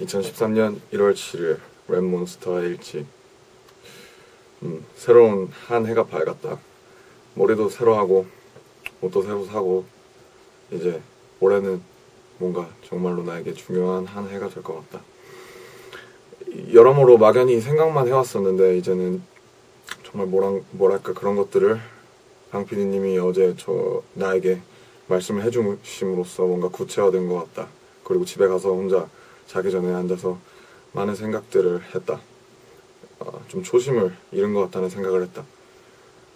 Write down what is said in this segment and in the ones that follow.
2013년 1월 7일 랩몬스터의 일치 음, 새로운 한 해가 밝았다. 머리도 새로 하고 옷도 새로 사고 이제 올해는 뭔가 정말로 나에게 중요한 한 해가 될 것 같다. 여러모로 막연히 생각만 해왔었는데 이제는 정말 뭐랑, 뭐랄까 그런 것들을 방피디님이 어제 저 나에게 말씀을 해주심으로써 뭔가 구체화된 것 같다. 그리고 집에 가서 혼자 자기 전에 앉아서 많은 생각들을 했다. 어, 좀 초심을 잃은 것 같다는 생각을 했다.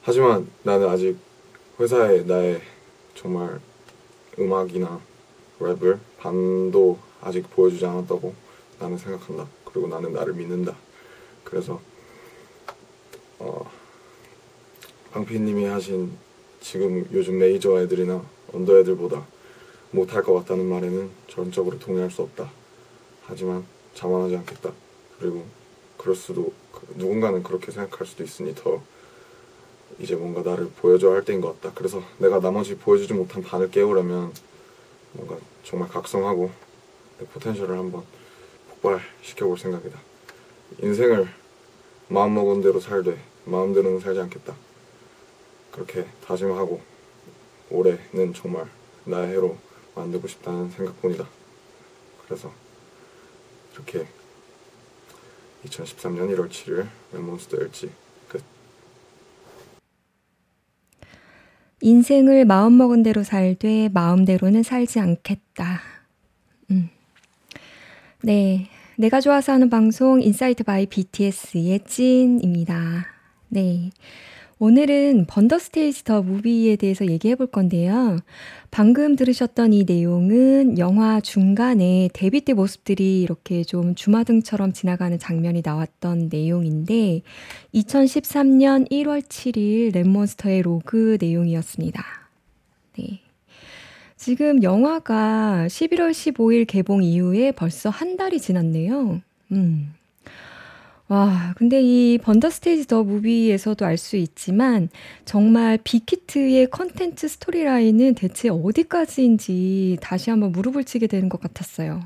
하지만 나는 아직 회사에 나의 정말 음악이나 랩을 반도 아직 보여주지 않았다고 나는 생각한다. 그리고 나는 나를 믿는다. 그래서 어, 방피님이 하신 지금 요즘 메이저 애들이나 언더 애들보다 못할 것 같다는 말에는 전적으로 동의할 수 없다. 하지만 자만하지 않겠다. 그리고 그럴 수도 누군가는 그렇게 생각할 수도 있으니 더 이제 뭔가 나를 보여줘야 할 때인 것 같다. 그래서 내가 나머지 보여주지 못한 반을 깨우려면 뭔가 정말 각성하고 내 포텐셜을 한번 폭발시켜볼 생각이다. 인생을 마음먹은 대로 살되 마음대로는 살지 않겠다. 그렇게 다짐하고 올해는 정말 나의 해로 만들고 싶다는 생각뿐이다. 그래서 이렇게 2013년 1월 7일 랩몬스터 일지 끝. 인생을 마음먹은 대로 살되 마음대로는 살지 않겠다. 음. 네. 내가 좋아서 하는 방송 Insight by BTS의 찐입니다. 네. 오늘은 Burn the Stage The Movie에 대해서 얘기해 볼 건데요. 방금 들으셨던 이 내용은 영화 중간에 데뷔 때 모습들이 이렇게 좀 주마등처럼 지나가는 장면이 나왔던 내용인데 2013년 1월 7일 랩몬스터의 로그 내용이었습니다. 네. 지금 영화가 11월 15일 개봉 이후에 벌써 한 달이 지났네요. 음. 와, 근데 이 Burn the Stage The Movie에서도 알 수 있지만 정말 빅히트의 컨텐츠 storyline은 대체 어디까지인지 다시 한번 무릎을 치게 되는 것 같았어요.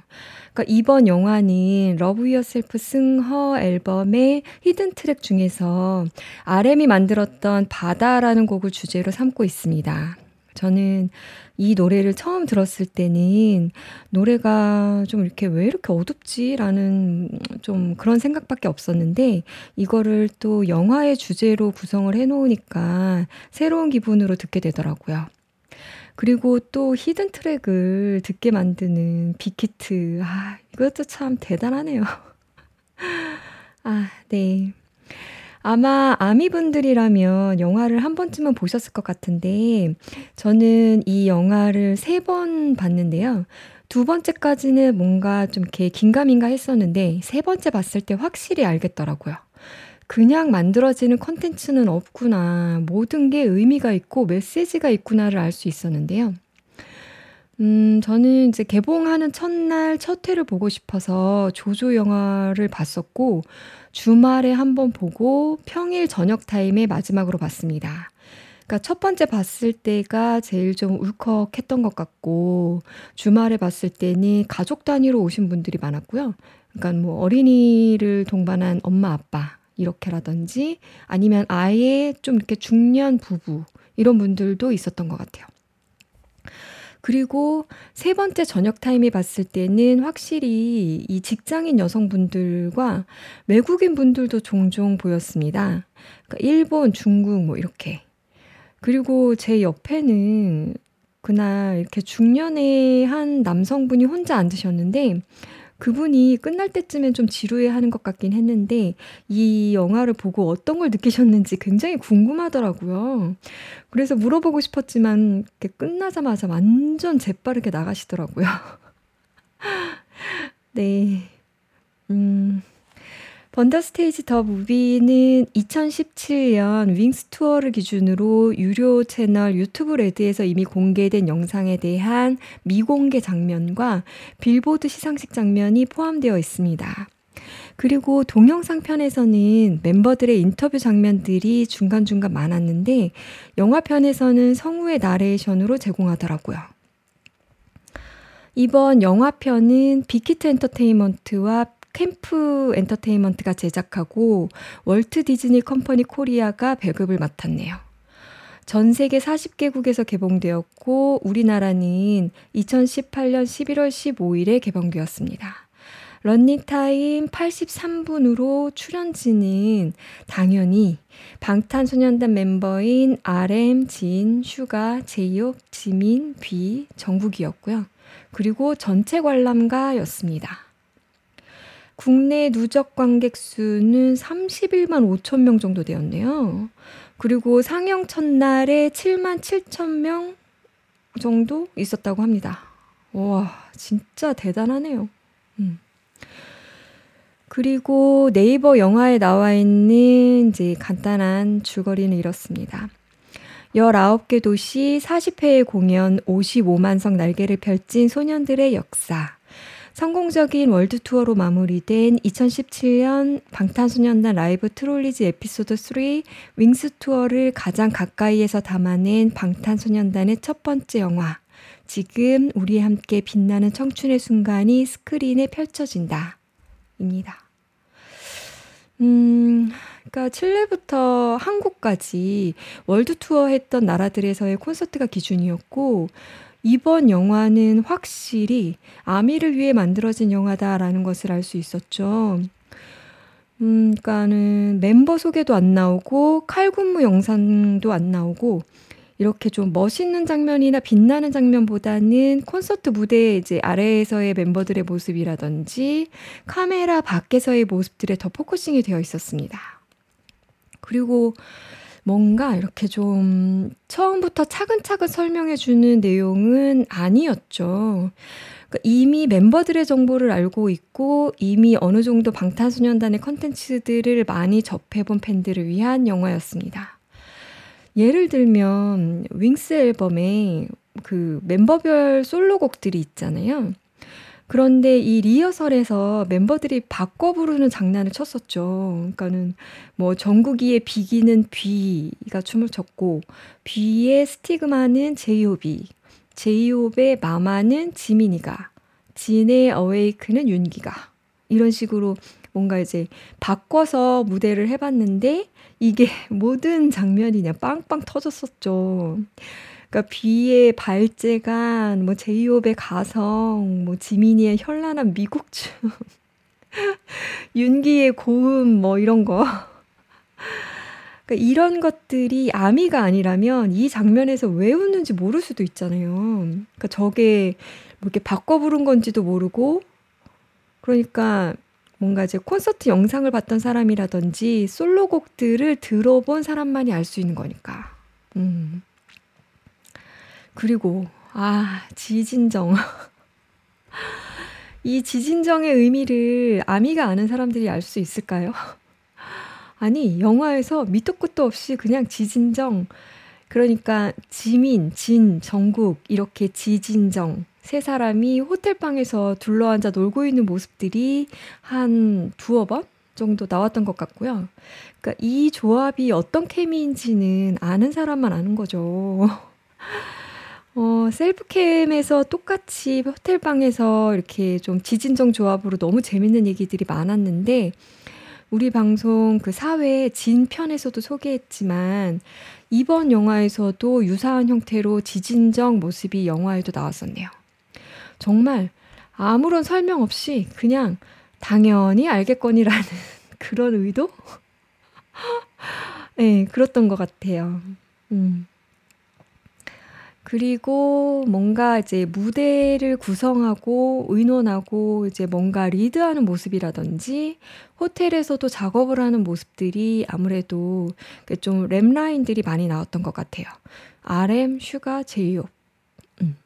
그러니까 이번 영화는 Love Yourself 승 Her 앨범의 hidden track 중에서 RM이 만들었던 바다라는 곡을 주제로 삼고 있습니다. 저는 이 노래를 처음 들었을 때는 노래가 좀 이렇게 왜 이렇게 어둡지라는 좀 그런 생각밖에 없었는데 이거를 또 영화의 주제로 구성을 해 놓으니까 새로운 기분으로 듣게 되더라고요. 그리고 또 히든 트랙을 듣게 만드는 빅히트. 아, 이것도 참 대단하네요. 아, 네. 아마 아미분들이라면 영화를 한 번쯤은 보셨을 것 같은데 저는 이 영화를 세 번 봤는데요. 두 번째까지는 뭔가 좀 이렇게 긴가민가 했었는데 세 번째 봤을 때 확실히 알겠더라고요. 그냥 만들어지는 컨텐츠는 없구나. 모든 게 의미가 있고 메시지가 있구나를 알 수 있었는데요. 음, 저는 이제 개봉하는 첫날 첫 회를 보고 싶어서 조조 영화를 봤었고, 주말에 한번 보고 평일 저녁 타임에 마지막으로 봤습니다. 그러니까 첫 번째 봤을 때가 제일 좀 울컥했던 것 같고, 주말에 봤을 때는 가족 단위로 오신 분들이 많았고요. 그러니까 뭐 어린이를 동반한 엄마, 아빠, 이렇게라든지 아니면 아예 좀 이렇게 중년 부부, 이런 분들도 있었던 것 같아요. 그리고 세 번째 저녁 타임에 봤을 때는 확실히 이 직장인 여성분들과 외국인 분들도 종종 보였습니다. 그러니까 일본, 중국 뭐 이렇게. 그리고 제 옆에는 그날 이렇게 중년의 한 남성분이 혼자 앉으셨는데 그분이 끝날 때쯤엔 좀 지루해 하는 것 같긴 했는데 이 영화를 보고 어떤 걸 느끼셨는지 굉장히 궁금하더라고요. 그래서 물어보고 싶었지만 끝나자마자 완전 재빠르게 나가시더라고요. 네. 음. Burn the Stage The Movie는 2017년 Wings Tour를 기준으로 유료 채널 유튜브 레드에서 이미 공개된 영상에 대한 미공개 장면과 빌보드 시상식 장면이 포함되어 있습니다. 그리고 동영상 편에서는 멤버들의 인터뷰 장면들이 중간중간 많았는데 영화 편에서는 성우의 나레이션으로 제공하더라고요. 이번 영화편은 빅히트 엔터테인먼트와 캠프 엔터테인먼트가 제작하고 월트 디즈니 컴퍼니 코리아가 배급을 맡았네요. 전 세계 40개국에서 개봉되었고 우리나라는 2018년 11월 15일에 개봉되었습니다. 런닝타임 83분으로 출연진은 당연히 방탄소년단 멤버인 RM, 진, 슈가, 제이홉, 지민, 뷔, 정국이었고요. 그리고 전체 관람가였습니다. 국내 누적 관객 수는 31만 5천 명 정도 되었네요. 그리고 상영 첫날에 7만 7천 명 정도 있었다고 합니다. 와, 진짜 대단하네요. 음. 그리고 네이버 영화에 나와 있는 이제 간단한 줄거리는 이렇습니다. 19개 도시 40회의 공연 55만 석 날개를 펼친 소년들의 역사. 성공적인 월드 투어로 마무리된 2017년 방탄소년단 Live Trilogy Episode 3 Wings Tour를 가장 가까이에서 담아낸 방탄소년단의 첫 번째 영화. 지금 우리 함께 빛나는 청춘의 순간이 스크린에 펼쳐진다. 입니다. 음, 그러니까 칠레부터 한국까지 월드 투어 했던 나라들에서의 콘서트가 기준이었고 이번 영화는 확실히 아미를 위해 만들어진 영화다라는 것을 알 수 있었죠. 음, 그러니까는 멤버 소개도 안 나오고 칼군무 영상도 안 나오고 이렇게 좀 멋있는 장면이나 빛나는 장면보다는 콘서트 무대 이제 아래에서의 멤버들의 모습이라든지 카메라 밖에서의 모습들에 더 focusing이 되어 있었습니다. 그리고 뭔가 이렇게 좀 처음부터 차근차근 설명해 주는 내용은 아니었죠. 그러니까 이미 멤버들의 정보를 알고 있고 이미 어느 정도 방탄소년단의 컨텐츠들을 많이 접해본 팬들을 위한 영화였습니다. 예를 들면 Wings 앨범에 그 멤버별 솔로곡들이 있잖아요. 그런데 이 리허설에서 멤버들이 바꿔 부르는 장난을 쳤었죠. 그러니까는 뭐 정국이의 비기는 비가 춤을 췄고 비의 스티그마는 제이홉이, 제이홉의 마마는 지민이가, 진의 어웨이크는 윤기가 이런 식으로 뭔가 이제 바꿔서 무대를 해봤는데 이게 모든 장면이 그냥 빵빵 터졌었죠. 그러니까 비의 발재간, 뭐 제이홉의 가성, 뭐 지민이의 현란한 미국춤, 윤기의 고음, 뭐 이런 거. 그러니까 이런 것들이 아미가 아니라면 이 장면에서 왜 웃는지 모를 수도 있잖아요. 그러니까 저게 뭐 이렇게 바꿔 부른 건지도 모르고, 그러니까 뭔가 이제 콘서트 영상을 봤던 사람이라든지 솔로곡들을 들어본 사람만이 알 수 있는 거니까. 음. 그리고 아, 지진정. 이 지진정의 의미를 아미가 아는 사람들이 알 수 있을까요? 아니, 영화에서 밑도 끝도 없이 그냥 지진정, 그러니까 지민, 진, 정국, 이렇게 지진정, 세 사람이 호텔방에서 둘러앉아 놀고 있는 모습들이 한 두어 번 정도 나왔던 것 같고요. 그러니까 이 조합이 어떤 케미인지는 아는 사람만 아는 거죠. 어, 셀프캠에서 똑같이 호텔 방에서 이렇게 좀 지진정 조합으로 너무 재밌는 얘기들이 많았는데, 우리 방송 그 사회 진 편에서도 소개했지만, 이번 영화에서도 유사한 형태로 지진정 모습이 영화에도 나왔었네요. 정말 아무런 설명 없이 그냥 당연히 알겠거니라는 그런 의도? 네, 그렇던 것 같아요. 음. 그리고 뭔가 이제 무대를 구성하고 의논하고 이제 뭔가 리드하는 모습이라든지 호텔에서도 작업을 하는 모습들이 아무래도 좀 rap line들이 많이 나왔던 것 같아요. RM, 슈가, 제이홉. 음.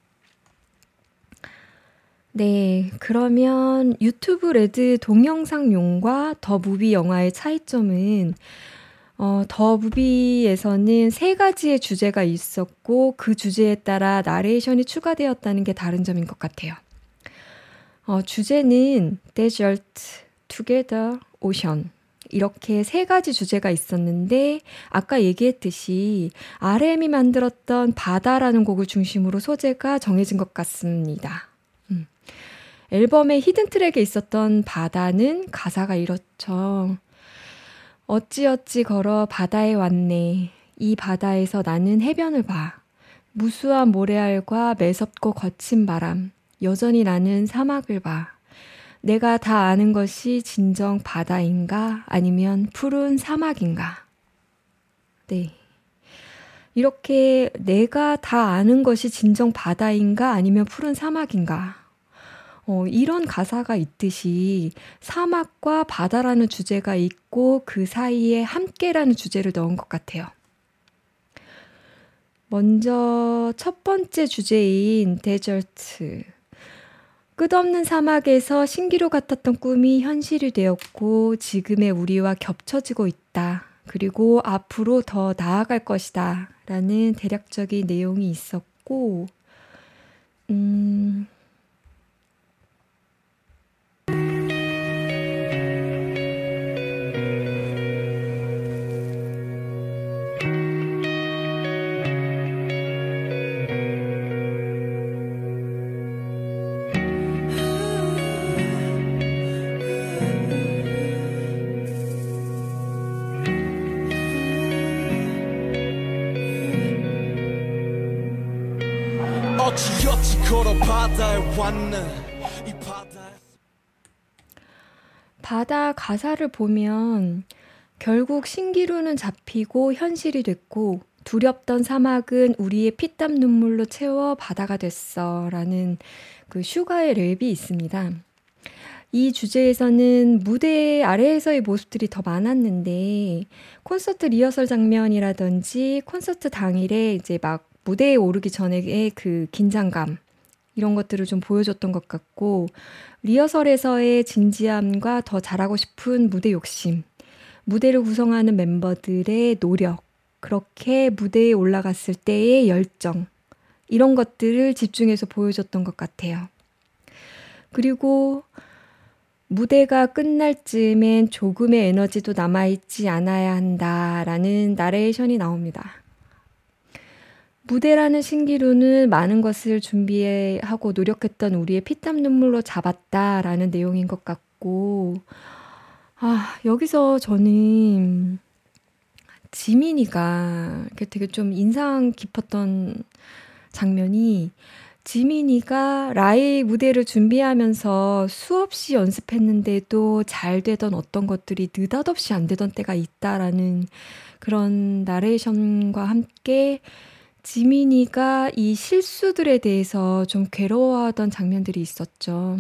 네, 그러면 유튜브 레드 동영상용과 The Movie 영화의 차이점은 어, The Movie에서는 세 가지의 주제가 있었고 그 주제에 따라 나레이션이 추가되었다는 게 다른 점인 것 같아요. 어, 주제는 desert, together, ocean 이렇게 세 가지 주제가 있었는데 아까 얘기했듯이 RM이 만들었던 바다라는 곡을 중심으로 소재가 정해진 것 같습니다. 음. 앨범의 히든 트랙에 있었던 바다는 가사가 이렇죠. 어찌어찌 걸어 바다에 왔네. 이 바다에서 나는 해변을 봐. 무수한 모래알과 매섭고 거친 바람. 여전히 나는 사막을 봐. 내가 다 아는 것이 진정 바다인가? 아니면 푸른 사막인가? 네. 이렇게 내가 다 아는 것이 진정 바다인가? 아니면 푸른 사막인가? 어, 이런 가사가 있듯이 사막과 바다라는 주제가 있고 그 사이에 함께라는 주제를 넣은 것 같아요. 먼저 첫 번째 주제인 데저트. 끝없는 사막에서 신기루 같았던 꿈이 현실이 되었고 지금의 우리와 겹쳐지고 있다. 그리고 앞으로 더 나아갈 것이다. 라는 대략적인 내용이 있었고, 음, 바다에 왔네 이 바다에 바다 가사를 보면 결국 신기루는 잡히고 현실이 됐고 두렵던 사막은 우리의 피땀 눈물로 채워 바다가 됐어 라는 그 슈가의 랩이 있습니다. 이 주제에서는 무대 아래에서의 모습들이 더 많았는데 콘서트 리허설 장면이라든지 콘서트 당일에 이제 막 무대에 오르기 전의 그 긴장감 이런 것들을 좀 보여줬던 것 같고 리허설에서의 진지함과 더 잘하고 싶은 무대 욕심, 무대를 구성하는 멤버들의 노력, 그렇게 무대에 올라갔을 때의 열정, 이런 것들을 집중해서 보여줬던 것 같아요. 그리고 무대가 끝날 즈음엔 조금의 에너지도 남아있지 않아야 한다라는 나레이션이 나옵니다. 무대라는 신기루는 많은 것을 준비하고 노력했던 우리의 피땀 눈물로 잡았다라는 내용인 것 같고, 아, 여기서 저는 지민이가 되게 좀 인상 깊었던 장면이 지민이가 라이 무대를 준비하면서 수없이 연습했는데도 잘 되던 어떤 것들이 느닷없이 안 되던 때가 있다라는 그런 나레이션과 함께 지민이가 이 실수들에 대해서 좀 괴로워하던 장면들이 있었죠.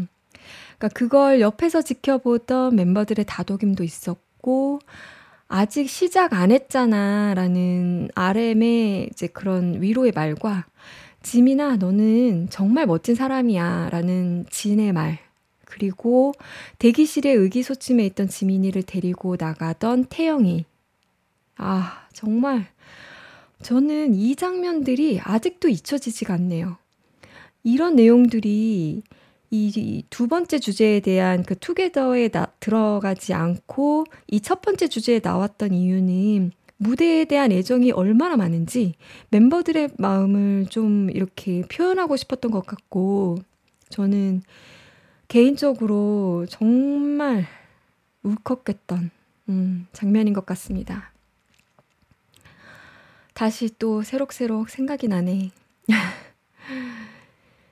그러니까 그걸 옆에서 지켜보던 멤버들의 다독임도 있었고, 아직 시작 안 했잖아 라는 RM의 이제 그런 위로의 말과 지민아, 너는 정말 멋진 사람이야 라는 진의 말. 그리고 대기실에 의기소침해 있던 지민이를 데리고 나가던 태영이. 아, 정말 저는 이 장면들이 아직도 잊혀지지가 않네요. 이런 내용들이 이두 번째 주제에 대한 그 투게더에 나, 들어가지 않고 이 첫 번째 주제에 나왔던 이유는 무대에 대한 애정이 얼마나 많은지 멤버들의 마음을 좀 이렇게 표현하고 싶었던 것 같고 저는 개인적으로 정말 울컥했던 음, 장면인 것 같습니다. 다시 또 새록새록 생각이 나네.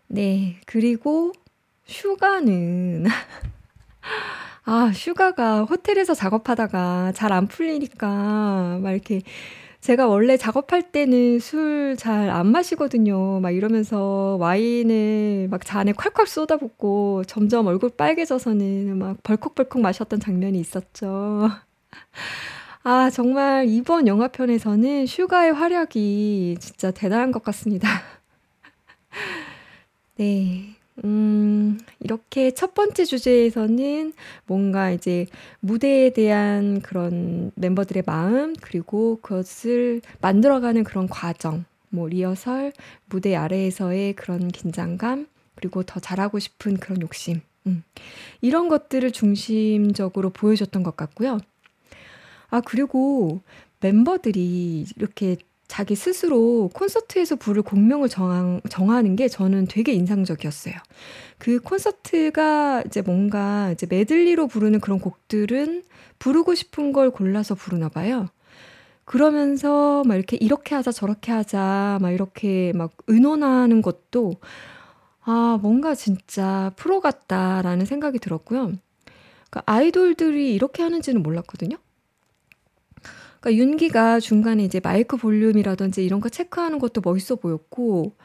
네, 그리고 슈가는 아, 슈가가 호텔에서 작업하다가 잘 안 풀리니까 막 이렇게 제가 원래 작업할 때는 술 잘 안 마시거든요. 막 이러면서 와인을 막 잔에 콸콸 쏟아붓고 점점 얼굴 빨개져서는 막 벌컥벌컥 마셨던 장면이 있었죠. 아, 정말 이번 영화편에서는 슈가의 활약이 진짜 대단한 것 같습니다. 네. 음, 이렇게 첫 번째 주제에서는 뭔가 이제 무대에 대한 그런 멤버들의 마음, 그리고 그것을 만들어가는 그런 과정, 뭐 리허설, 무대 아래에서의 그런 긴장감, 그리고 더 잘하고 싶은 그런 욕심, 음, 이런 것들을 중심적으로 보여줬던 것 같고요. 아, 그리고 멤버들이 이렇게 자기 스스로 콘서트에서 부를 곡명을 정한, 정하는 게 저는 되게 인상적이었어요. 그 콘서트가 이제 뭔가 이제 메들리로 부르는 그런 곡들은 부르고 싶은 걸 골라서 부르나 봐요. 그러면서 막 이렇게 이렇게 하자 저렇게 하자 막 이렇게 막 의논하는 것도 아, 뭔가 진짜 프로 같다라는 생각이 들었고요. 그러니까 아이돌들이 이렇게 하는지는 몰랐거든요. 그러니까 윤기가 중간에 이제 마이크 볼륨이라든지 이런 거 체크하는 것도 멋있어 보였고,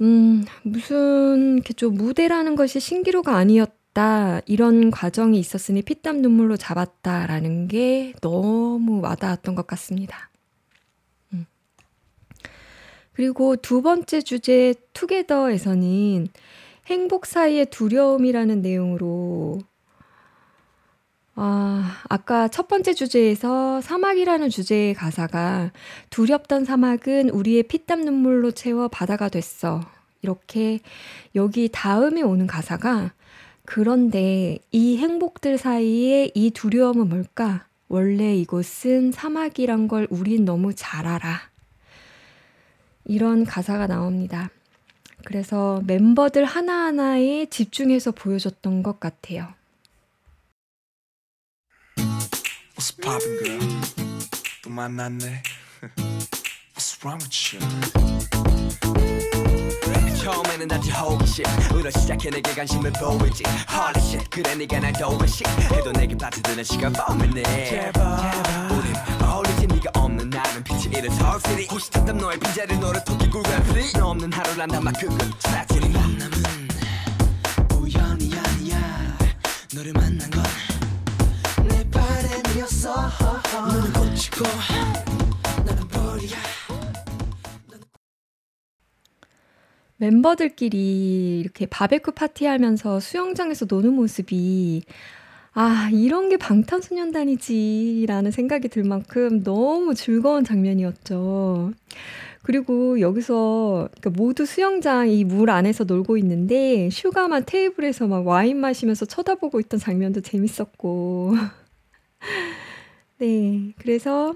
음, 무슨 이렇게 좀 무대라는 것이 신기루가 아니었다. 이런 과정이 있었으니 피땀 눈물로 잡았다라는 게 너무 와닿았던 것 같습니다. 음. 그리고 두 번째 주제 투게더에서는 행복 사이의 두려움이라는 내용으로 아, 아까 첫 번째 주제에서 사막이라는 주제의 가사가 두렵던 사막은 우리의 피땀 눈물로 채워 바다가 됐어. 이렇게 여기 다음에 오는 가사가 그런데 이 행복들 사이에 이 두려움은 뭘까? 원래 이곳은 사막이란 걸 우린 너무 잘 알아. 이런 가사가 나옵니다. 그래서 멤버들 하나하나에 집중해서 보여줬던 것 같아요. What's poppin', girl? 또 만났네. What's wrong with you? 처음에는 단지? 호기심 으로 시작해 내게 관심을 보이지. Holy shit 그래 네가 날 도우시 해도 내게 빠져드는 시간 범이네. 제발. 우린 어울리지 네가 없는 나는 빛이 잃은 서울시리. 혹시 탔던 너의 빈자리 노래 토끼 굴간 프리? 너 없는 하루란 담아 그건 트라지리 만남은 우연이 아니야. 너를 만난 건내 멤버들끼리 이렇게 바베큐 파티하면서 수영장에서 노는 모습이 아, 이런 게 방탄소년단이지라는 생각이 들 만큼 너무 즐거운 장면이었죠. 그리고 여기서 그러니까 모두 수영장 이 물 안에서 놀고 있는데 슈가만 테이블에서 막 와인 마시면서 쳐다보고 있던 장면도 재밌었고. 네. 그래서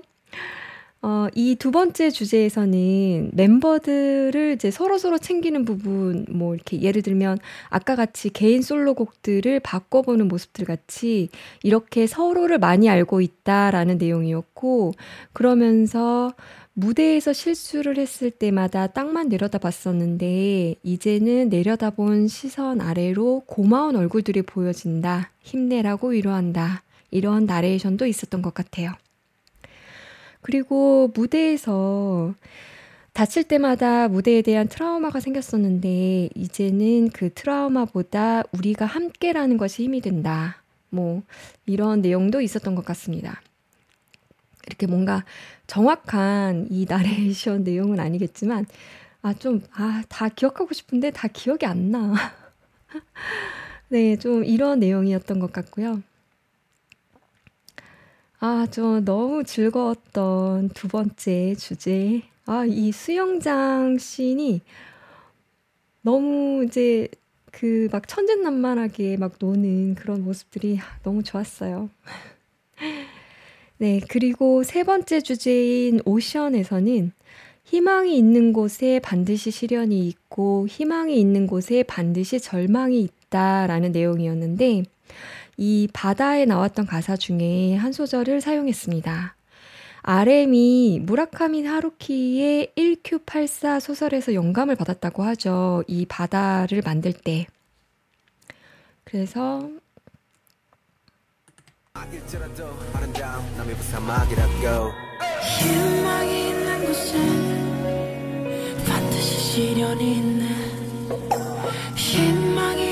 어, 이 두 번째 주제에서는 멤버들을 이제 서로서로 챙기는 부분, 뭐 이렇게 예를 들면 아까 같이 개인 솔로곡들을 바꿔보는 모습들 같이 이렇게 서로를 많이 알고 있다라는 내용이었고, 그러면서 무대에서 실수를 했을 때마다 땅만 내려다 봤었는데, 이제는 내려다 본 시선 아래로 고마운 얼굴들이 보여진다. 힘내라고 위로한다. 이런 나레이션도 있었던 것 같아요. 그리고 무대에서 다칠 때마다 무대에 대한 트라우마가 생겼었는데 이제는 그 트라우마보다 우리가 함께라는 것이 힘이 된다. 뭐 이런 내용도 있었던 것 같습니다. 이렇게 뭔가 정확한 이 나레이션 내용은 아니겠지만 아 좀 아 다 기억하고 싶은데 다 기억이 안 나. 네, 좀 이런 내용이었던 것 같고요. 아, 저 너무 즐거웠던 두 번째 주제. 아, 이 수영장 씬이 너무 이제 그 막 천진난만하게 막 노는 그런 모습들이 너무 좋았어요. 네, 그리고 세 번째 주제인 오션에서는 희망이 있는 곳에 반드시 시련이 있고 희망이 있는 곳에 반드시 절망이 있다라는 내용이었는데 이 바다에 나왔던 가사 중에 한 소절을 사용했습니다. RM이 무라카미 하루키의 1Q84 소설에서 영감을 받았다고 하죠. 이 바다를 만들 때. 그래서 희망이 있는 곳에 반드시 시련이 있네 희망이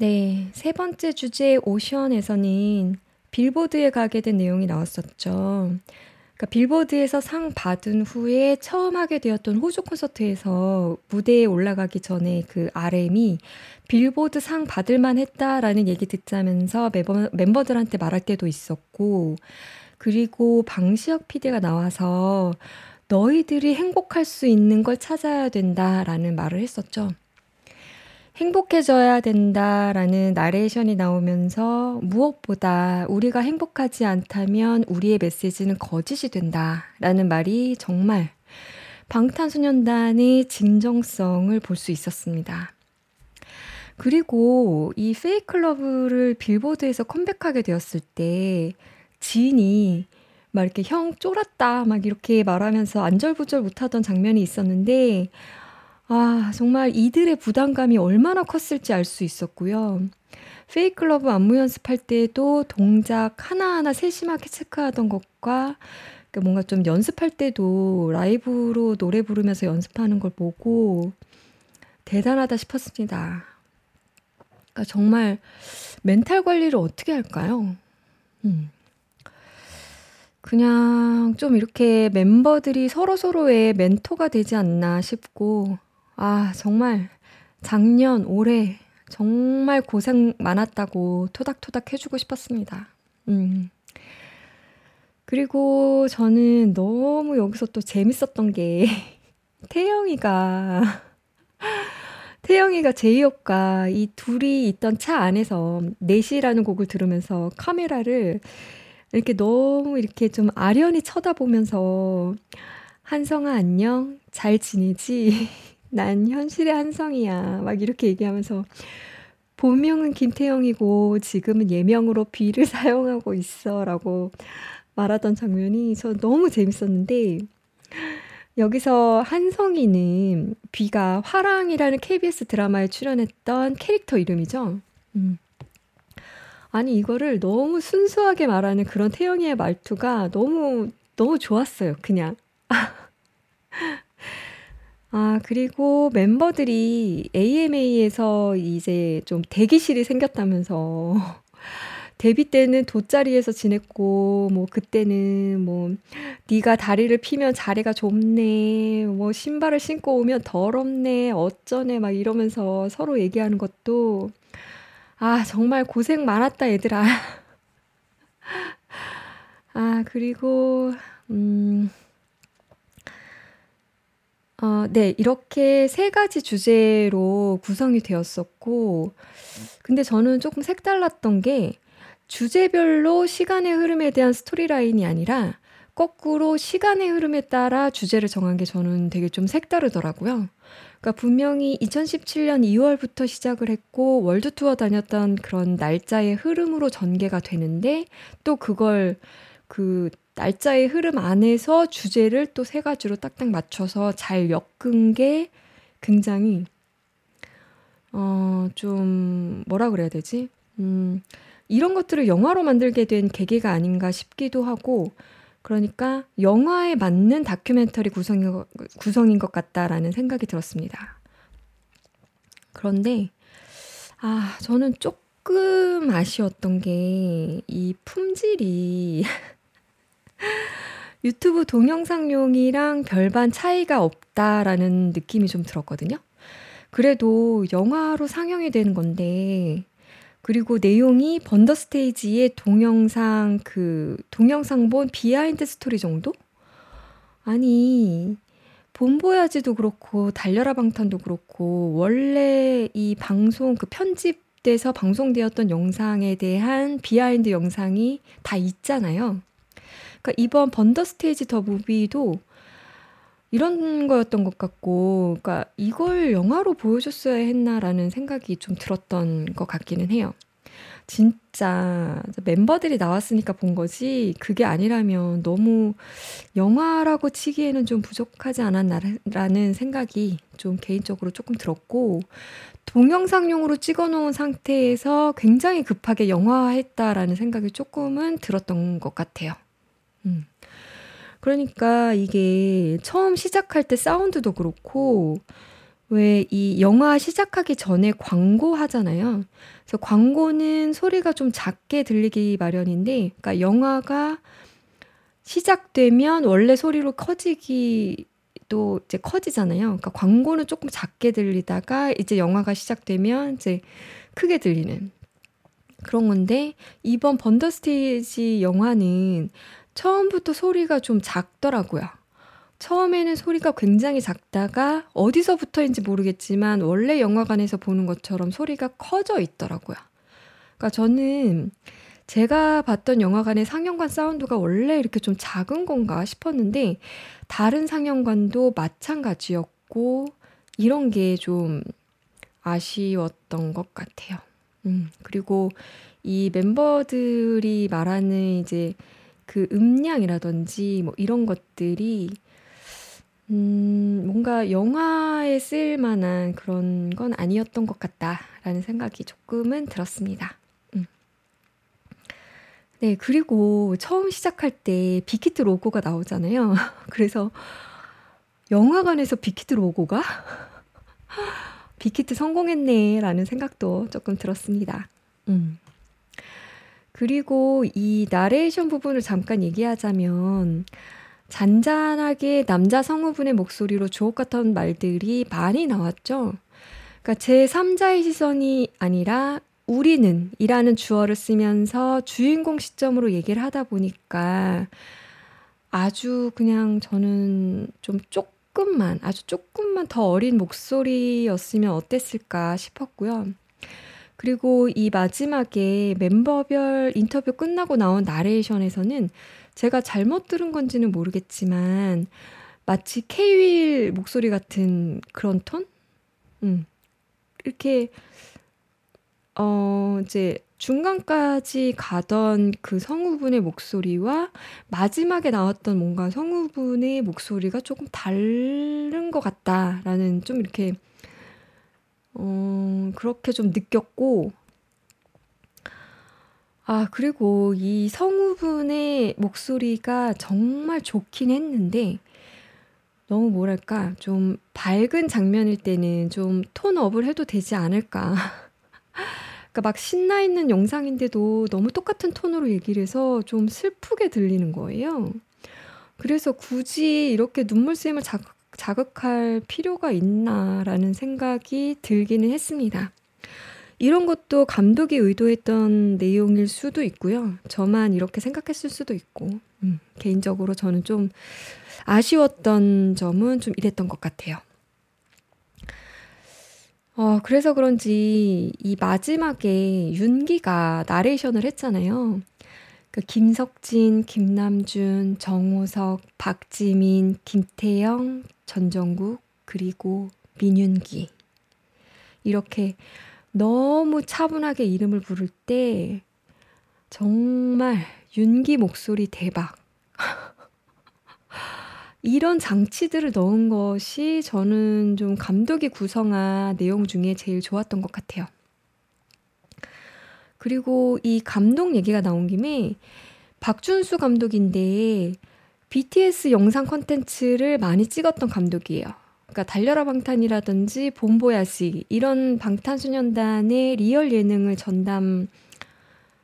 네, 세 번째 주제 오션에서는 빌보드에 가게 된 내용이 나왔었죠. 그러니까 빌보드에서 상 받은 후에 처음 하게 되었던 호주 콘서트에서 무대에 올라가기 전에 그 RM이 빌보드 상 받을만 했다라는 얘기 듣자면서 멤버, 멤버들한테 말할 때도 있었고, 그리고 방시혁 PD가 나와서 너희들이 행복할 수 있는 걸 찾아야 된다라는 말을 했었죠. 행복해져야 된다라는 나레이션이 나오면서 무엇보다 우리가 행복하지 않다면 우리의 메시지는 거짓이 된다라는 말이 정말 방탄소년단의 진정성을 볼 수 있었습니다. 그리고 이 Fake Love를 빌보드에서 컴백하게 되었을 때 지민이 막 이렇게 형 쫄았다 막 이렇게 말하면서 안절부절 못하던 장면이 있었는데 아 정말 이들의 부담감이 얼마나 컸을지 알 수 있었고요. Fake Love 안무 연습할 때도 동작 하나하나 세심하게 체크하던 것과 그러니까 뭔가 좀 연습할 때도 라이브로 노래 부르면서 연습하는 걸 보고 대단하다 싶었습니다. 그러니까 정말 멘탈 관리를 어떻게 할까요? 음. 그냥 좀 이렇게 멤버들이 서로서로의 멘토가 되지 않나 싶고, 아, 정말 작년, 올해 정말 고생 많았다고 토닥토닥 해주고 싶었습니다. 음. 그리고 저는 너무 여기서 또 재밌었던 게, 태영이가, 태영이가 제이홉과 이 둘이 있던 차 안에서 넷이라는 곡을 들으면서 카메라를 이렇게 너무 이렇게 좀 아련히 쳐다보면서 한성아 안녕 잘 지내지 난 현실의 한성이야 막 이렇게 얘기하면서 본명은 김태영이고 지금은 예명으로 비를 사용하고 있어라고 말하던 장면이 저 너무 재밌었는데 여기서 한성이는 비가 화랑이라는 KBS 드라마에 출연했던 캐릭터 이름이죠. 음. 아니 이거를 너무 순수하게 말하는 그런 태영이의 말투가 너무 너무 좋았어요. 그냥. 아, 그리고 멤버들이 AMA에서 이제 좀 대기실이 생겼다면서 데뷔 때는 돗자리에서 지냈고 뭐 그때는 뭐 네가 다리를 피면 자리가 좁네. 뭐 신발을 신고 오면 더럽네. 어쩌네 막 이러면서 서로 얘기하는 것도 아, 정말 고생 많았다, 얘들아. 아, 그리고, 음, 어, 네, 이렇게 세 가지 주제로 구성이 되었었고, 근데 저는 조금 색달랐던 게, 주제별로 시간의 흐름에 대한 스토리라인이 아니라, 거꾸로 시간의 흐름에 따라 주제를 정한 게 저는 되게 좀 색다르더라고요. 그러니까 분명히 2017년 2 월부터 시작을 했고 월드 투어 다녔던 그런 날짜의 흐름으로 전개가 되는데 또 그걸 그 날짜의 흐름 안에서 주제를 또 세 가지로 딱딱 맞춰서 잘 엮은 게 굉장히 어 좀 뭐라 그래야 되지? 음 이런 것들을 영화로 만들게 된 계기가 아닌가 싶기도 하고 그러니까 영화에 맞는 다큐멘터리 구성인, 구성인 것 같다라는 생각이 들었습니다. 그런데, 아, 저는 조금 아쉬웠던 게 이 품질이 유튜브 동영상용이랑 별반 차이가 없다라는 느낌이 좀 들었거든요. 그래도 영화로 상영이 되는 건데, 그리고 내용이 Burn the Stage의 동영상 그 동영상 본 비하인드 스토리 정도? 아니 Bon Voyage도 그렇고 달려라 방탄도 그렇고 원래 이 방송 그 편집돼서 방송되었던 영상에 대한 비하인드 영상이 다 있잖아요. 그러니까 이번 Burn the Stage The Movie도 이런 거였던 것 같고, 그러니까 이걸 영화로 보여줬어야 했나라는 생각이 좀 들었던 것 같기는 해요. 진짜 멤버들이 나왔으니까 본 거지, 그게 아니라면 너무 영화라고 치기에는 좀 부족하지 않았나라는 생각이 좀 개인적으로 조금 들었고, 동영상용으로 찍어 놓은 상태에서 굉장히 급하게 영화화했다라는 생각이 조금은 들었던 것 같아요. 음. 그러니까 이게 처음 시작할 때 사운드도 그렇고 왜 이 영화 시작하기 전에 광고 하잖아요. 그래서 광고는 소리가 좀 작게 들리기 마련인데 그러니까 영화가 시작되면 원래 소리로 커지기 또 이제 커지잖아요. 그러니까 광고는 조금 작게 들리다가 이제 영화가 시작되면 이제 크게 들리는 그런 건데 이번 번더 스테이지 영화는 처음부터 소리가 좀 작더라고요. 처음에는 소리가 굉장히 작다가 어디서부터인지 모르겠지만 원래 영화관에서 보는 것처럼 소리가 커져 있더라고요. 그러니까 저는 제가 봤던 영화관의 상영관 사운드가 원래 이렇게 좀 작은 건가 싶었는데 다른 상영관도 마찬가지였고 이런 게 좀 아쉬웠던 것 같아요. 음, 그리고 이 멤버들이 말하는 이제 그 음량이라든지 뭐 이런 것들이 음, 뭔가 영화에 쓰일 만한 그런 건 아니었던 것 같다라는 생각이 조금은 들었습니다. 음. 네, 그리고 처음 시작할 때 빅히트 로고가 나오잖아요. 그래서 영화관에서 빅히트 로고가 빅히트 성공했네라는 생각도 조금 들었습니다. 음. 그리고 이 나레이션 부분을 잠깐 얘기하자면 잔잔하게 남자 성우분의 목소리로 주옥 같은 말들이 많이 나왔죠. 그러니까 제 3자의 시선이 아니라 우리는 이라는 주어를 쓰면서 주인공 시점으로 얘기를 하다 보니까 아주 그냥 저는 좀 조금만, 아주 조금만 더 어린 목소리였으면 어땠을까 싶었고요. 그리고 이 마지막에 멤버별 인터뷰 끝나고 나온 나레이션에서는 제가 잘못 들은 건지는 모르겠지만 마치 케이윌 목소리 같은 그런 톤? 음. 이렇게 어 이제 중간까지 가던 그 성우분의 목소리와 마지막에 나왔던 뭔가 성우분의 목소리가 조금 다른 것 같다라는 좀 이렇게 어 그렇게 좀 느꼈고 아 그리고 이 성우분의 목소리가 정말 좋긴 했는데 너무 뭐랄까 좀 밝은 장면일 때는 좀 톤업을 해도 되지 않을까. 그러니까 막 신나 있는 영상인데도 너무 똑같은 톤으로 얘기를 해서 좀 슬프게 들리는 거예요. 그래서 굳이 이렇게 눈물샘을 자극, 자극할 필요가 있나라는 생각이 들기는 했습니다. 이런 것도 감독이 의도했던 내용일 수도 있고요. 저만 이렇게 생각했을 수도 있고, 음, 개인적으로 저는 좀 아쉬웠던 점은 좀 이랬던 것 같아요. 어, 그래서 그런지 이 마지막에 윤기가 나레이션을 했잖아요. 그 김석진, 김남준, 정호석, 박지민, 김태영, 전정국, 그리고 민윤기. 이렇게 너무 차분하게 이름을 부를 때 정말 윤기 목소리 대박. 이런 장치들을 넣은 것이 저는 좀 감독이 구성한 내용 중에 제일 좋았던 것 같아요. 그리고 이 감독 얘기가 나온 김에 박준수 감독인데 BTS 영상 콘텐츠를 많이 찍었던 감독이에요. 그러니까 달려라 방탄이라든지 Bon Voyage 이런 방탄소년단의 리얼 예능을 전담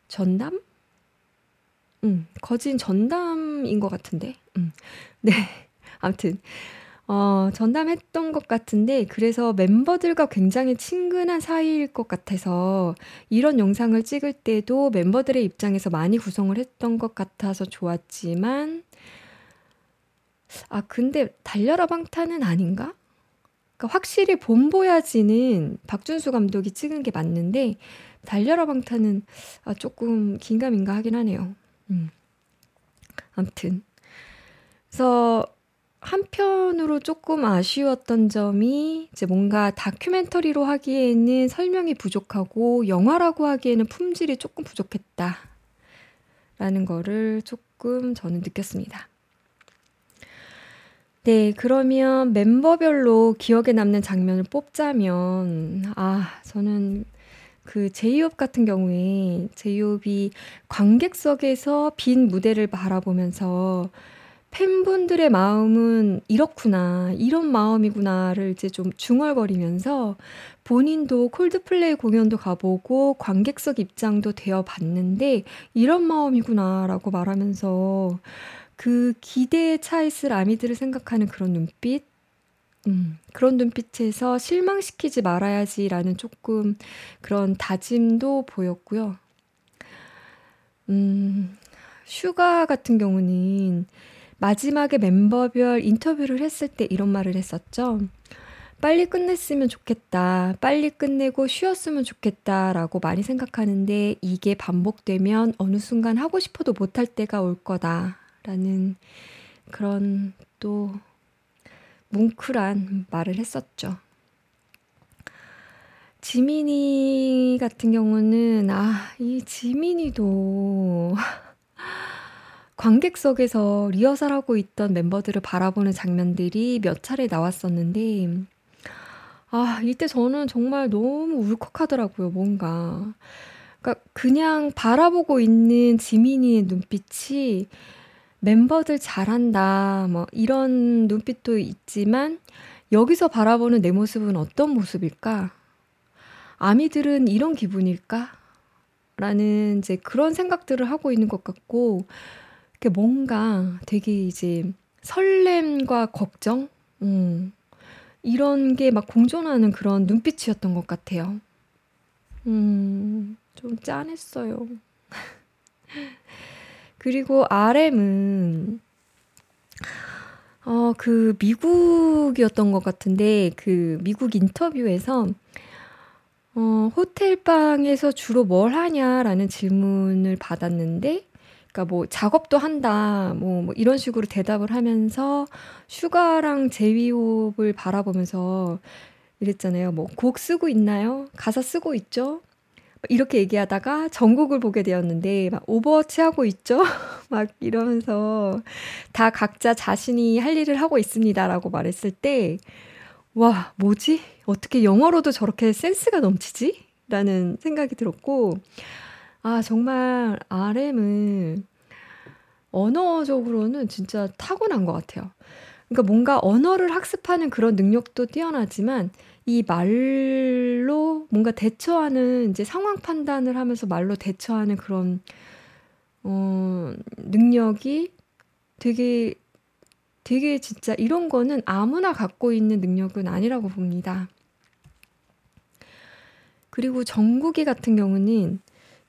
전담? 음, 거진 전담인 것 같은데. 음. 네. 아무튼 어, 전담했던 것 같은데 그래서 멤버들과 굉장히 친근한 사이일 것 같아서 이런 영상을 찍을 때도 멤버들의 입장에서 많이 구성을 했던 것 같아서 좋았지만 아 근데 달려라 방탄은 아닌가? 그러니까 확실히 봄보야지는 박준수 감독이 찍은 게 맞는데 달려라 방탄은 아 조금 긴가민가 하긴 하네요. 음. 아무튼 그래서 한편으로 조금 아쉬웠던 점이 이제 뭔가 다큐멘터리로 하기에는 설명이 부족하고 영화라고 하기에는 품질이 조금 부족했다라는 거를 조금 저는 느꼈습니다. 네, 그러면 멤버별로 기억에 남는 장면을 뽑자면 아, 저는 그 제이홉 같은 경우에 제이홉이 관객석에서 빈 무대를 바라보면서 팬분들의 마음은 이렇구나, 이런 마음이구나를 이제 좀 중얼거리면서 본인도 콜드플레이 공연도 가 보고 관객석 입장도 되어 봤는데 이런 마음이구나라고 말하면서 그 기대에 차 있을 아미들을 생각하는 그런 눈빛, 음, 그런 눈빛에서 실망시키지 말아야지라는 조금 그런 다짐도 보였고요. 음, 슈가 같은 경우는 마지막에 멤버별 인터뷰를 했을 때 이런 말을 했었죠. 빨리 끝냈으면 좋겠다. 빨리 끝내고 쉬었으면 좋겠다라고 많이 생각하는데 이게 반복되면 어느 순간 하고 싶어도 못할 때가 올 거다 라는 그런 또 뭉클한 말을 했었죠. 지민이 같은 경우는 아, 이 지민이도 관객석에서 리허설하고 있던 멤버들을 바라보는 장면들이 몇 차례 나왔었는데 아, 이때 저는 정말 너무 울컥하더라고요, 뭔가. 그러니까 그냥 바라보고 있는 지민이의 눈빛이 멤버들 잘한다, 뭐 이런 눈빛도 있지만 여기서 바라보는 내 모습은 어떤 모습일까? 아미들은 이런 기분일까? 라는 이제 그런 생각들을 하고 있는 것 같고, 뭔가 되게 이제 설렘과 걱정? 음, 이런 게 막 공존하는 그런 눈빛이었던 것 같아요. 음, 좀 짠했어요. 그리고 RM은 어, 그 미국이었던 것 같은데 그 미국 인터뷰에서 어, 호텔 방에서 주로 뭘 하냐라는 질문을 받았는데 그러니까 뭐 작업도 한다 뭐, 뭐 이런 식으로 대답을 하면서 슈가랑 제이홉을 바라보면서 이랬잖아요. 뭐 곡 쓰고 있나요? 가사 쓰고 있죠? 이렇게 얘기하다가 전곡을 보게 되었는데 막 Overwatch 하고 있죠? 막 이러면서 다 각자 자신이 할 일을 하고 있습니다라고 말했을 때 와, 뭐지? 어떻게 영어로도 저렇게 센스가 넘치지? 라는 생각이 들었고 아, 정말 RM은 언어적으로는 진짜 타고난 것 같아요. 그러니까 뭔가 언어를 학습하는 그런 능력도 뛰어나지만 이 말로 뭔가 대처하는 이제 상황 판단을 하면서 말로 대처하는 그런 어, 능력이 되게 되게 진짜 이런 거는 아무나 갖고 있는 능력은 아니라고 봅니다. 그리고 정국이 같은 경우는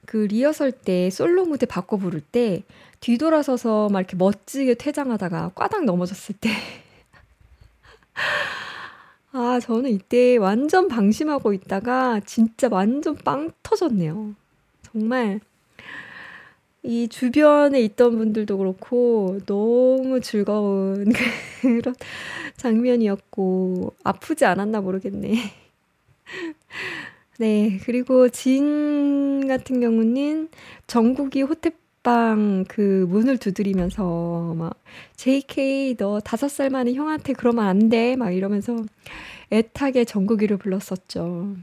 그 리허설 때 솔로 무대 바꿔 부를 때 뒤돌아서서 막 이렇게 멋지게 퇴장하다가 꽈당 넘어졌을 때 아, 저는 이때 완전 방심하고 있다가 진짜 완전 빵 터졌네요. 정말 이 주변에 있던 분들도 그렇고 너무 즐거운 그런 장면이었고 아프지 않았나 모르겠네. 네, 그리고 진 같은 경우는 정국이 호텔 방 그 문을 두드리면서 막 JK 너 다섯 살 많은 형한테 그러면 안 돼. 막 이러면서 애타게 정국이를 불렀었죠.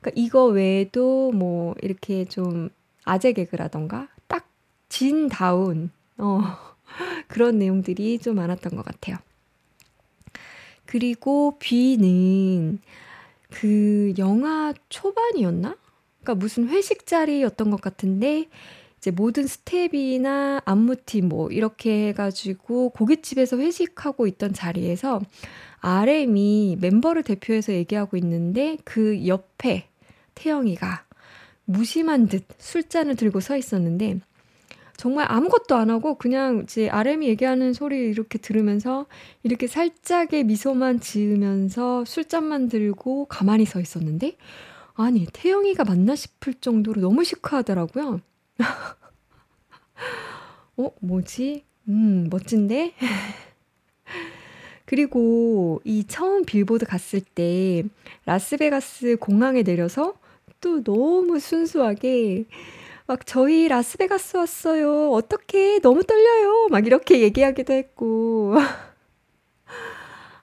그러니까 이거 외에도 뭐 이렇게 좀 아재 개그라던가 딱 진다운 어, 그런 내용들이 좀 많았던 것 같아요. 그리고 B는 그 영화 초반이었나? 그러니까 무슨 회식 자리였던 것 같은데 이제 모든 스텝이나 안무팀 뭐 이렇게 해가지고 고깃집에서 회식하고 있던 자리에서 RM이 멤버를 대표해서 얘기하고 있는데 그 옆에 태영이가 무심한 듯 술잔을 들고 서 있었는데 정말 아무것도 안 하고 그냥 이제 RM이 얘기하는 소리 이렇게 들으면서 이렇게 살짝의 미소만 지으면서 술잔만 들고 가만히 서 있었는데 아니 태영이가 맞나 싶을 정도로 너무 시크하더라고요. 어 뭐지? 음 멋진데? 그리고 이 처음 빌보드 갔을 때 라스베가스 공항에 내려서 또 너무 순수하게 막 저희 라스베가스 왔어요. 어떻게 너무 떨려요. 막 이렇게 얘기하기도 했고.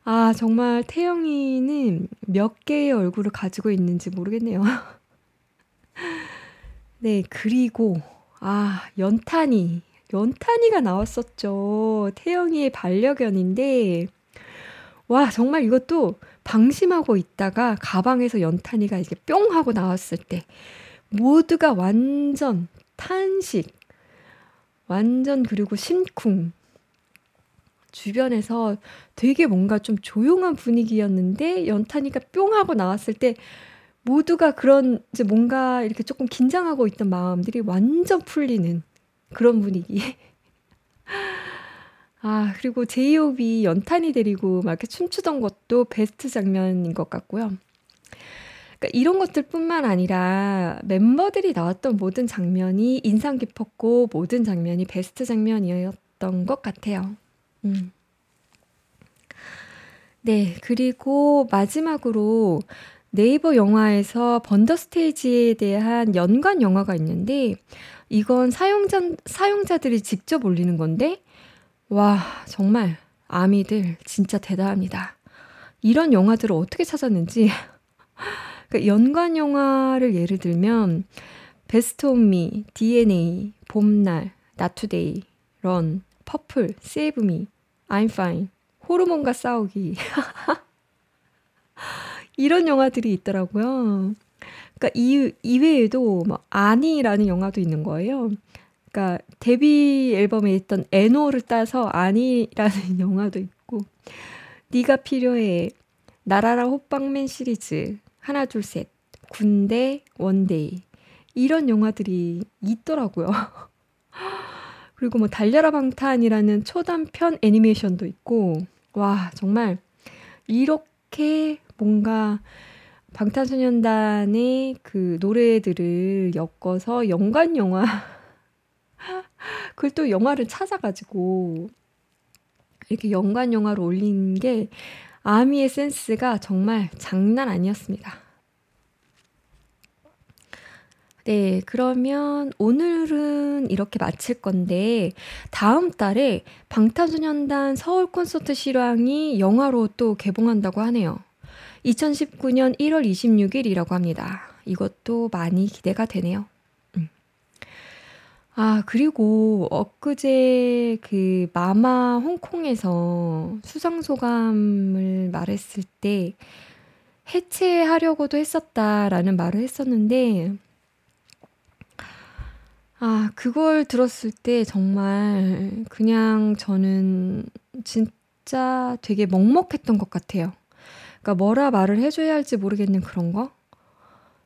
아, 정말 태영이는 몇 개의 얼굴을 가지고 있는지 모르겠네요. 네, 그리고 아, 연탄이 연탄이가 나왔었죠. 태영이의 반려견인데 와, 정말 이것도 방심하고 있다가 가방에서 연탄이가 이제 뿅 하고 나왔을 때 모두가 완전 탄식, 완전 그리고 심쿵. 주변에서 되게 뭔가 좀 조용한 분위기였는데 연탄이가 뿅 하고 나왔을 때 모두가 그런 이제 뭔가 이렇게 조금 긴장하고 있던 마음들이 완전 풀리는 그런 분위기. 아, 그리고 제이홉이 연탄이 데리고 막 이렇게 춤추던 것도 베스트 장면인 것 같고요. 그러니까 이런 것들뿐만 아니라 멤버들이 나왔던 모든 장면이 인상 깊었고 모든 장면이 베스트 장면이었던 것 같아요. 음. 네, 그리고 마지막으로 네이버 영화에서 번더 스테이지에 대한 연관 영화가 있는데 이건 사용자, 사용자들이 직접 올리는 건데 와, 정말 아미들 진짜 대단합니다. 이런 영화들을 어떻게 찾았는지 그러니까 연관 영화를 예를 들면 베스트 온 미, DNA, 봄날, 나투데이, Run, Purple, Save Me, I'm fine, 호르몬과 싸우기 이런 영화들이 있더라고요. 그러니까 이 이외에도 뭐 아니라는 영화도 있는 거예요. 그러니까 데뷔 앨범에 있던 N.O를 따서 아니라는 영화도 있고 네가 필요해 나라라 호빵맨 시리즈 하나 둘 셋 군대 One Day 이런 영화들이 있더라고요. 그리고 뭐 달려라 방탄이라는 초단편 애니메이션도 있고 와 정말 이렇게 뭔가 방탄소년단의 그 노래들을 엮어서 연관 영화 그걸 또 영화를 찾아가지고 이렇게 연관 영화로 올린 게 아미의 센스가 정말 장난 아니었습니다. 네, 그러면 오늘은 이렇게 마칠 건데 다음 달에 방탄소년단 서울 콘서트 실황이 영화로 또 개봉한다고 하네요. 2019년 1월 26일이라고 합니다. 이것도 많이 기대가 되네요. 음. 아, 그리고 엊그제 그 마마 홍콩에서 수상소감을 말했을 때 해체하려고도 했었다라는 말을 했었는데 아, 그걸 들었을 때 정말 그냥 저는 진짜 되게 먹먹했던 것 같아요. 그러니까 뭐라 말을 해줘야 할지 모르겠는 그런 거?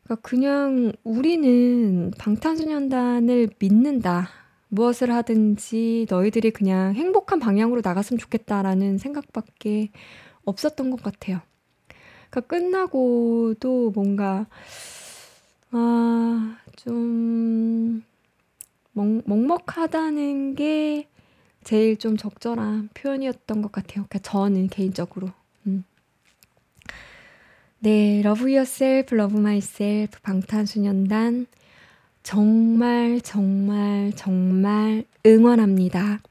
그러니까 그냥 우리는 방탄소년단을 믿는다. 무엇을 하든지 너희들이 그냥 행복한 방향으로 나갔으면 좋겠다라는 생각밖에 없었던 것 같아요. 그러니까 끝나고도 뭔가, 아, 좀, 먹, 먹먹하다는 게 제일 좀 적절한 표현이었던 것 같아요. 그러니까 저는 개인적으로. 음. 네, Love Yourself, Love Myself, 방탄소년단 정말 정말 정말 응원합니다.